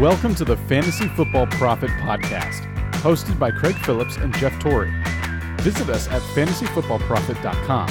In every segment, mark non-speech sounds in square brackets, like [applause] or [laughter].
Welcome to the Fantasy Football Prophet Podcast, hosted by Craig Phillips and Jeff Torrey. Visit us at fantasyfootballprophet.com.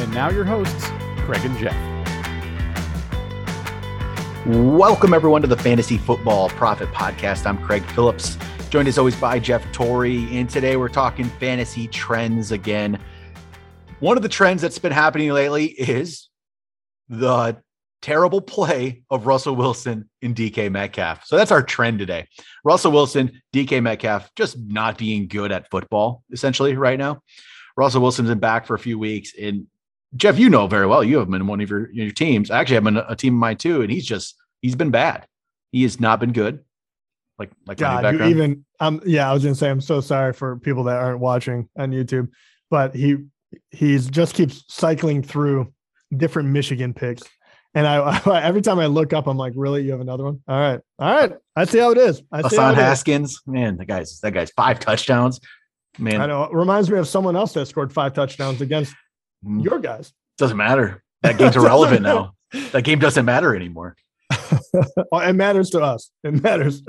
And now your hosts, Craig and Jeff. Welcome, everyone, to the Fantasy Football Prophet Podcast. I'm Craig Phillips, joined as always by Jeff Torrey. And today we're talking fantasy trends again. One of the trends that's been happening lately is the terrible play of Russell Wilson in DK Metcalf. So that's our trend today. Russell Wilson, DK Metcalf, just not being good at football, essentially, right now. Russell Wilson's been back for a few weeks. And Jeff, you know very well, you have been in one of your, your teams. I actually have been a team of mine too. And he's just, he's been bad. He has not been good. Like, like God, you even, um, yeah, I was gonna say, I'm so sorry for people that aren't watching on YouTube, but he, he's just keeps cycling through different Michigan pics and I, [laughs] I, every time I look up, I'm like, really? You have another one? All right. All right. I see how it is. I see Hassan Haskins. Is. Man, the guy's that guy's five touchdowns. Man. I know. It reminds me of someone else that scored five touchdowns against mm. your guys. Doesn't matter. That game's [laughs] irrelevant now. That game doesn't matter anymore. [laughs] it matters to us. It matters.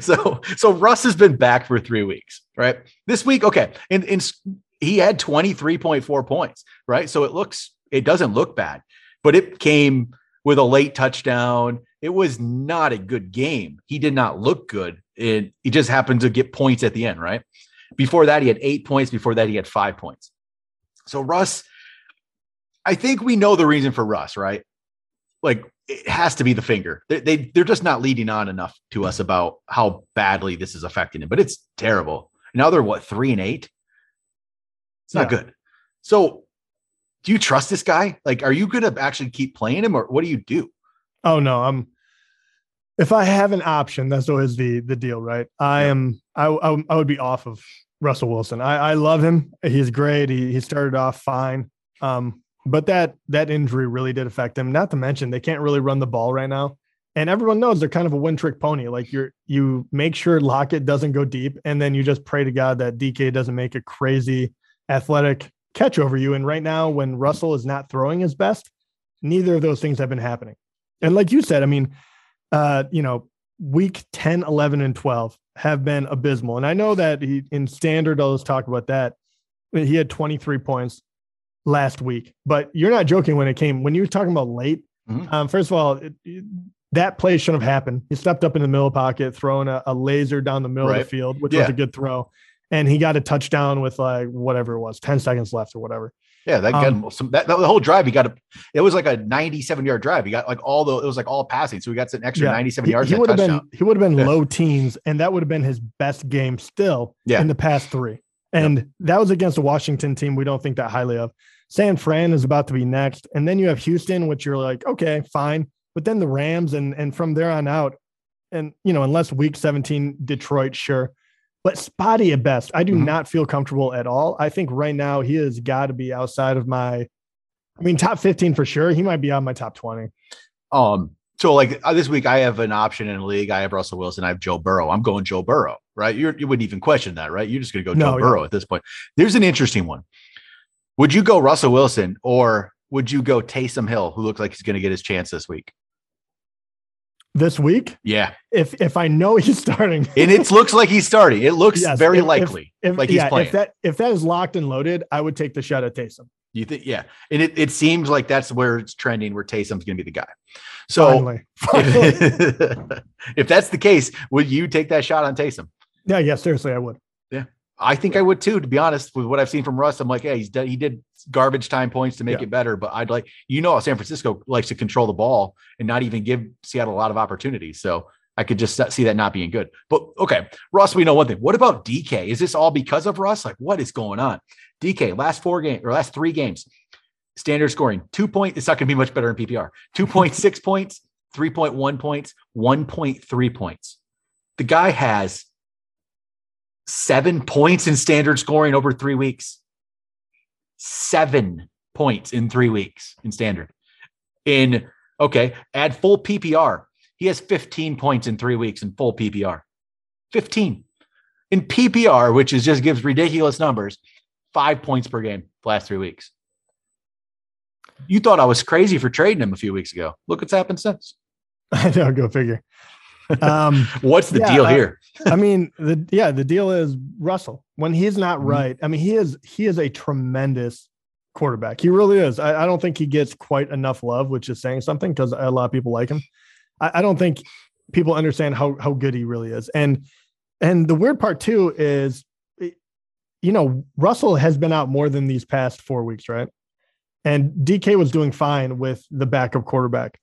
so so Russ has been back for three weeks, right? This week, okay. And, and he had 23.4 points, right? So it looks it doesn't look bad, but it came with a late touchdown. It was not a good game. He did not look good. It, he just happened to get points at the end, right? Before that, he had eight points. Before that, he had five points. So, Russ, I think we know the reason for Russ, right? Like, it has to be the finger. They, they, they're just not leading on enough to us about how badly this is affecting him, but it's terrible. Now they're what, three and eight? It's not yeah. good. So, do you trust this guy? Like, are you going to actually keep playing him, or what do you do? Oh no, I'm. If I have an option, that's always the the deal, right? I yeah. am. I, I, I would be off of Russell Wilson. I I love him. He's great. He he started off fine. Um, but that that injury really did affect him. Not to mention they can't really run the ball right now. And everyone knows they're kind of a one trick pony. Like you're you make sure Lockett doesn't go deep, and then you just pray to God that DK doesn't make a crazy athletic catch over you. And right now, when Russell is not throwing his best, neither of those things have been happening. And like you said, I mean, uh, you know, week 10, 11, and 12 have been abysmal. And I know that he in standard, I'll just talk about that. He had 23 points last week, but you're not joking when it came, when you were talking about late. Mm-hmm. Um, first of all, it, it, that play shouldn't have happened. He stepped up in the middle pocket, throwing a, a laser down the middle right. of the field, which yeah. was a good throw and he got a touchdown with like whatever it was, 10 seconds left or whatever. Yeah, that um, got some that, the whole drive. He got a it was like a 97 yard drive. He got like all the it was like all passing. So he got an extra yeah, 97 yards. He, would have been he would have been yeah. low teens, and that would have been his best game still yeah. in the past three. And yep. that was against a Washington team we don't think that highly of. San Fran is about to be next. And then you have Houston, which you're like, okay, fine. But then the Rams and and from there on out, and you know, unless week 17, Detroit, sure but spotty at best. I do mm-hmm. not feel comfortable at all. I think right now he has got to be outside of my, I mean, top 15 for sure. He might be on my top 20. Um, so like uh, this week, I have an option in a league. I have Russell Wilson. I have Joe Burrow. I'm going Joe Burrow, right? You're, you wouldn't even question that, right? You're just going to go no, Joe yeah. Burrow at this point. There's an interesting one. Would you go Russell Wilson or would you go Taysom Hill, who looks like he's going to get his chance this week? This week. Yeah. If if I know [laughs] he's starting, and it looks like he's starting, it looks yes, very if, likely. If, like yeah, he's playing. If that if that is locked and loaded, I would take the shot at Taysom. You think, yeah, and it, it seems like that's where it's trending, where Taysom's going to be the guy. So, Finally. Finally. [laughs] If, if that's the case, would you take that shot on Taysom? Yeah, yeah, seriously, I would. I think I would too. To be honest, with what I've seen from Russ, I'm like, yeah, he's done, he did garbage time points to make yeah. it better. But I'd like, you know, San Francisco likes to control the ball and not even give Seattle a lot of opportunities. So I could just see that not being good. But okay, Russ, we know one thing. What about DK? Is this all because of Russ? Like, what is going on? DK, last four games or last three games, standard scoring two point. It's not going to be much better in PPR. 2.6 points, 3.1 points, 1.3 points. The guy has seven points in standard scoring over three weeks seven points in three weeks in standard. In okay, add full PPR. He has 15 points in three weeks in full PPR. 15. In PPR, which is just gives ridiculous numbers, five points per game last three weeks. You thought I was crazy for trading him a few weeks ago. Look what's happened since. [laughs] I know, go figure. Um, [laughs] What's the yeah, deal here? I mean, the yeah, the deal is Russell when he's not Mhm. right. I mean, he is he is a tremendous quarterback. He really is. I, I don't think he gets quite enough love, which is saying something because a lot of people like him. I, I don't think people understand how how good he really is. And and the weird part too is, you know, Russell has been out more than these past four weeks, right? And DK was doing fine with the backup quarterback.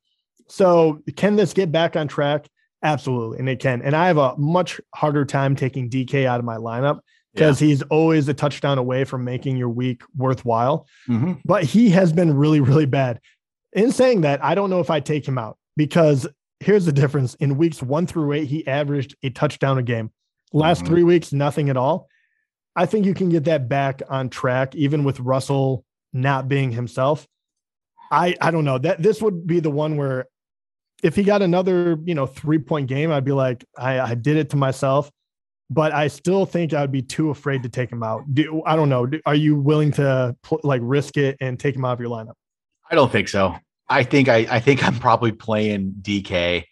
So can this get back on track? Absolutely, and it can. And I have a much harder time taking DK out of my lineup because he's always a touchdown away from making your week worthwhile. Mhm. But he has been really, really bad. In saying that, I don't know if I take him out because here's the difference. In weeks one through eight, he averaged a touchdown a game. Last Mhm. three weeks, nothing at all. I think you can get that back on track, even with Russell not being himself. I I don't know that this would be the one where if he got another you know three point game, I'd be like I, I did it to myself. But I still think I'd be too afraid to take him out. Do, I don't know. Do- Are you willing to pl- like risk it and take him out of your lineup? I don't think so. I think I, I think I'm probably playing DK.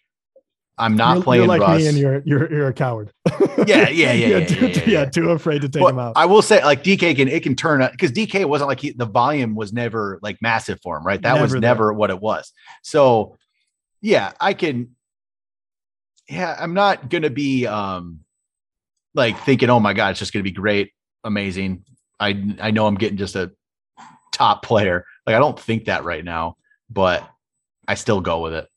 I'm not you're, playing you're like Russ. me, and you're you're you're a coward. Yeah, yeah, [laughs] yeah, You're yeah, too, yeah, yeah, yeah. too afraid to take Well, him out. I will say, like DK can it can turn out because DK wasn't like he, the volume was never like massive for him, right? That was Never there. never what it was. So, yeah, I can. Yeah, I'm not gonna be um like thinking, oh my god, it's just gonna be great, amazing. I I know I'm getting just a top player. Like I don't think that right now, but I still go with it.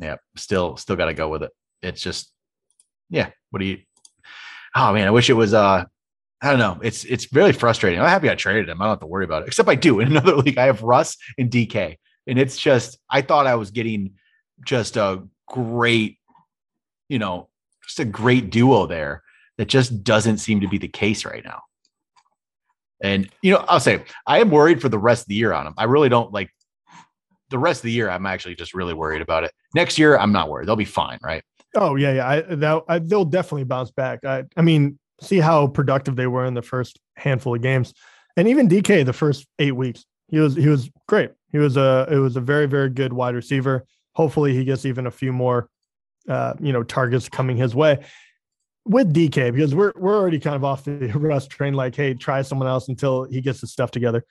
Yeah, still still got to go with it. It's just, yeah. What do you? Oh man, I wish it was. uh I don't know. It's it's really frustrating. I'm happy I traded him. I don't have to worry about it. Except I do in another [laughs] league. I have Russ and DK, and it's just I thought I was getting just a great, you know, just a great duo there. That just doesn't seem to be the case right now. And you know, I'll say I am worried for the rest of the year on him. I really don't like the rest of the year. I'm actually just really worried about it. Next year, I'm not worried. They'll be fine, right? Oh yeah, yeah. I, that, I they'll definitely bounce back. I I mean, see how productive they were in the first handful of games, and even DK the first eight weeks. He was he was great. He was a it was a very very good wide receiver. Hopefully he gets even a few more, uh, you know, targets coming his way with DK because we're we're already kind of off the [laughs] rust train. Like, hey, try someone else until he gets his stuff together.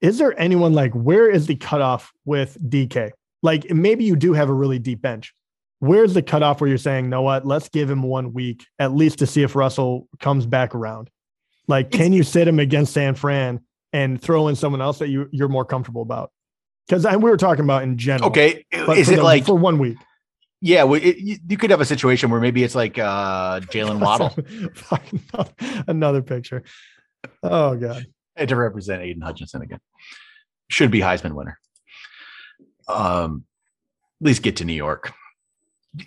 Is there anyone like where is the cutoff with DK? Like maybe you do have a really deep bench. Where's the cutoff where you're saying, no what, let's give him one week at least to see if Russell comes back around? Like, can you sit him against San Fran and throw in someone else that you, you're more comfortable about? Because we were talking about in general. Okay, is it the- like for one week? yeah? Well, it, you, could have a situation where maybe it's like uh Jalen [laughs] Waddle [laughs] Another picture. Oh god. had to represent Aidan Hutchinson again. Should be Heisman winner. Um, at least get to New York.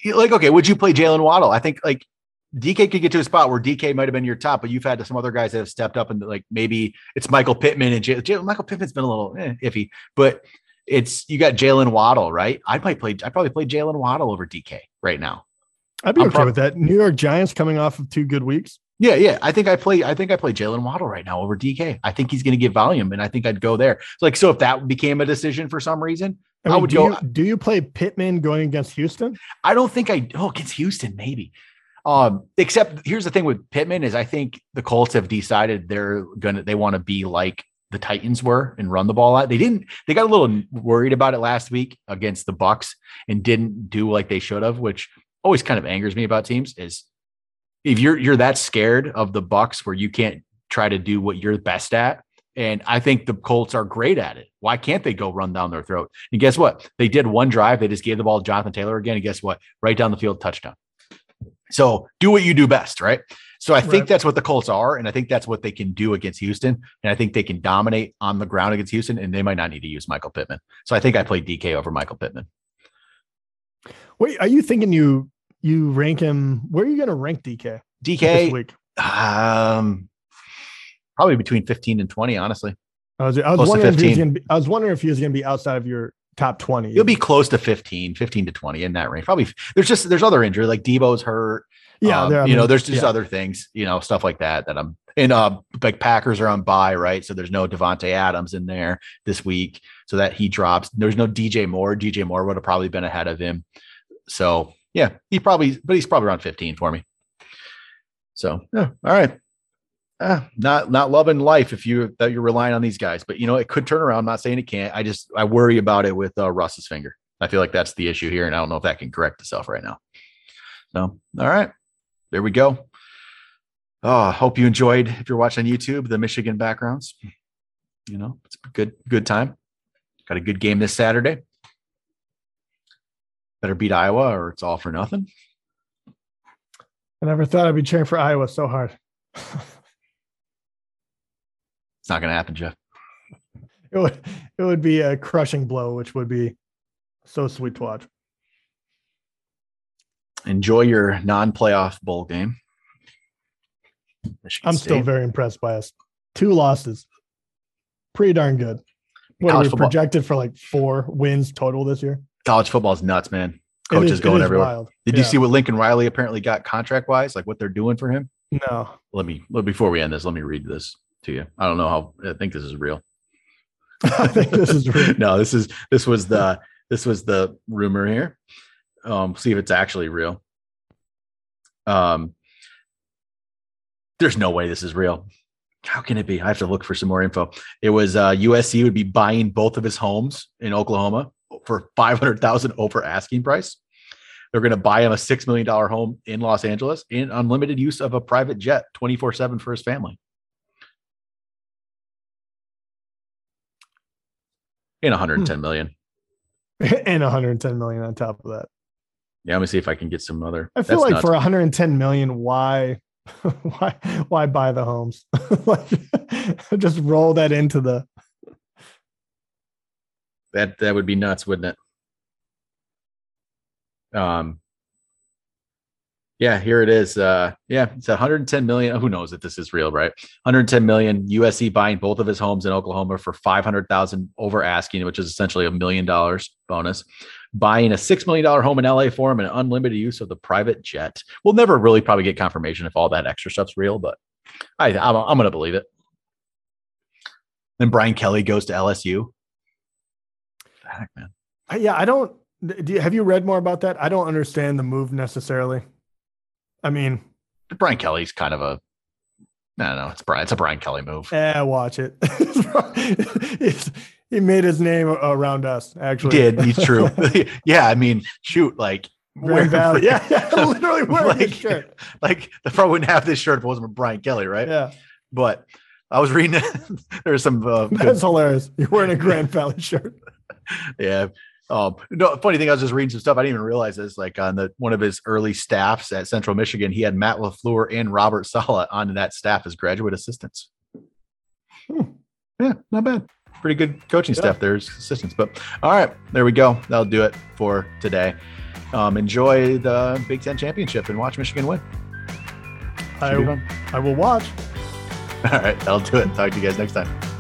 Like, okay, would you play Jalen Waddle? I think like DK could get to a spot where DK might have been your top, but you've had some other guys that have stepped up and like maybe it's Michael Pittman and J- J- Michael Pittman's been a little eh, iffy, but it's you got Jalen Waddle, right? I might play. I probably play Jalen Waddle over DK right now. I'd be I'm okay with that. New York Giants coming off of two good weeks. Yeah, yeah. I think I play. I think I play Jalen Waddle right now over DK. I think he's going to get volume, and I think I'd go there. So, like, so if that became a decision for some reason, I, I would do go- You, do you play Pittman going against Houston? I don't think I. Oh, against Houston, maybe. Um, except here's the thing with Pittman is I think the Colts have decided they're gonna they want to be like the Titans were and run the ball out. They didn't. They got a little worried about it last week against the Bucs and didn't do like they should have, which always kind of angers me about teams. Is if you're you're that scared of the Bucs where you can't try to do what you're best at. And I think the Colts are great at it. Why can't they go run down their throat? And guess what? They did one drive. They just gave the ball to Jonathan Taylor again. And guess what? Right down the field, touchdown. So do what you do best, right? So I think that's what the Colts are, and I think that's what they can do against Houston, and I think they can dominate on the ground against Houston, and they might not need to use Michael Pittman. So I think I played DK over Michael Pittman. Wait, are you thinking you you rank him? Where are you going to rank DK this DK, week? um, probably between fifteen and twenty. Honestly, I was, I was wondering if he was going to be. I was wondering if he was going to be outside of your top twenty. you'll be close to 15, 15 to twenty in that range. Probably there's just there's other injury like Deebo's hurt. yeah. Um, you know, there's just yeah. other things, you know, stuff like that that I'm and uh like Packers are on bye, right? So there's no Davante Adams in there this week, so that he drops. There's no DJ Moore. DJ Moore would have probably been ahead of him. So yeah, he probably, but he's probably around 15 for me. So yeah, all right. Ah, not not loving life if you that you're relying on these guys, but you know it could turn around. I'm not saying it can't. I just I worry about it with uh, Russ's finger. I feel like that's the issue here, and I don't know if that can correct itself right now. So all right, there we go. Oh, hope you enjoyed. If you're watching YouTube, the Michigan backgrounds. You know, it's a good good time. Got a good game this Saturday. Better beat Iowa, or it's all for nothing. I never thought I'd be cheering for Iowa so hard. [laughs] it's not going to happen, Jeff. It would it would be a crushing blow, which would be so sweet to watch. Enjoy your non-playoff bowl game. Michigan I'm State. still very impressed by us. Two losses, pretty darn good. What are we football. projected for like four wins total this year? College football is nuts, man. Coaches is, going everywhere. Wild. Did yeah. you see what Lincoln Riley apparently got contract wise? Like what they're doing for him? No. Let me before we end this, let me read this to you. I don't know how I think this is real. [laughs] I think this is real. [laughs] no, this is this was the this was the rumor here. Um, see if it's actually real. Um, there's no way this is real. How can it be? I have to look for some more info. It was uh, USC would be buying both of his homes in Oklahoma for 500,000 over asking price. They're going to buy him a $6 million home in Los Angeles in unlimited use of a private jet 24 seven for his family. In 110 hmm. million. [laughs] and 110 million on top of that. Yeah, let me see if I can get some other. I feel like nuts. for 110 million, why, [laughs] why, why buy the homes? [laughs] like, just roll that into the that that would be nuts, wouldn't it? Um, yeah, here it is. Uh, yeah, it's 110 million. Who knows if this is real, right? 110 million. USC buying both of his homes in Oklahoma for 500,000 over asking, which is essentially a million dollars bonus. Buying a six million dollar home in LA for him and unlimited use of the private jet. We'll never really probably get confirmation if all that extra stuff's real, but I, I'm, I'm going to believe it. Then Brian Kelly goes to LSU heck, man? Yeah, I don't. Do you, have you read more about that? I don't understand the move necessarily. I mean, Brian Kelly's kind of a. I don't know. It's Brian. It's a Brian Kelly move. Yeah, watch it. [laughs] he made his name around us. Actually, he did he's true? [laughs] [laughs] yeah, I mean, shoot, like Grand Valley. Yeah, yeah, literally wearing like, this shirt. Like the probably wouldn't have this shirt if it wasn't for Brian Kelly, right? Yeah. But I was reading. There's some. Uh, That's good, hilarious. You're wearing a Grand Valley shirt. yeah. Um, no, funny thing, I was just reading some stuff. I didn't even realize this. Like on the one of his early staffs at Central Michigan, he had Matt LaFleur and Robert Saleh [laughs] on that staff as graduate assistants. Hmm. Yeah, not bad. Pretty good coaching yeah. staff there as assistants. But all right, there we go. That'll do it for today. Um, enjoy the Big Ten championship and watch Michigan win. I, I will watch. [laughs] All right, that'll do it. Talk to you guys next time.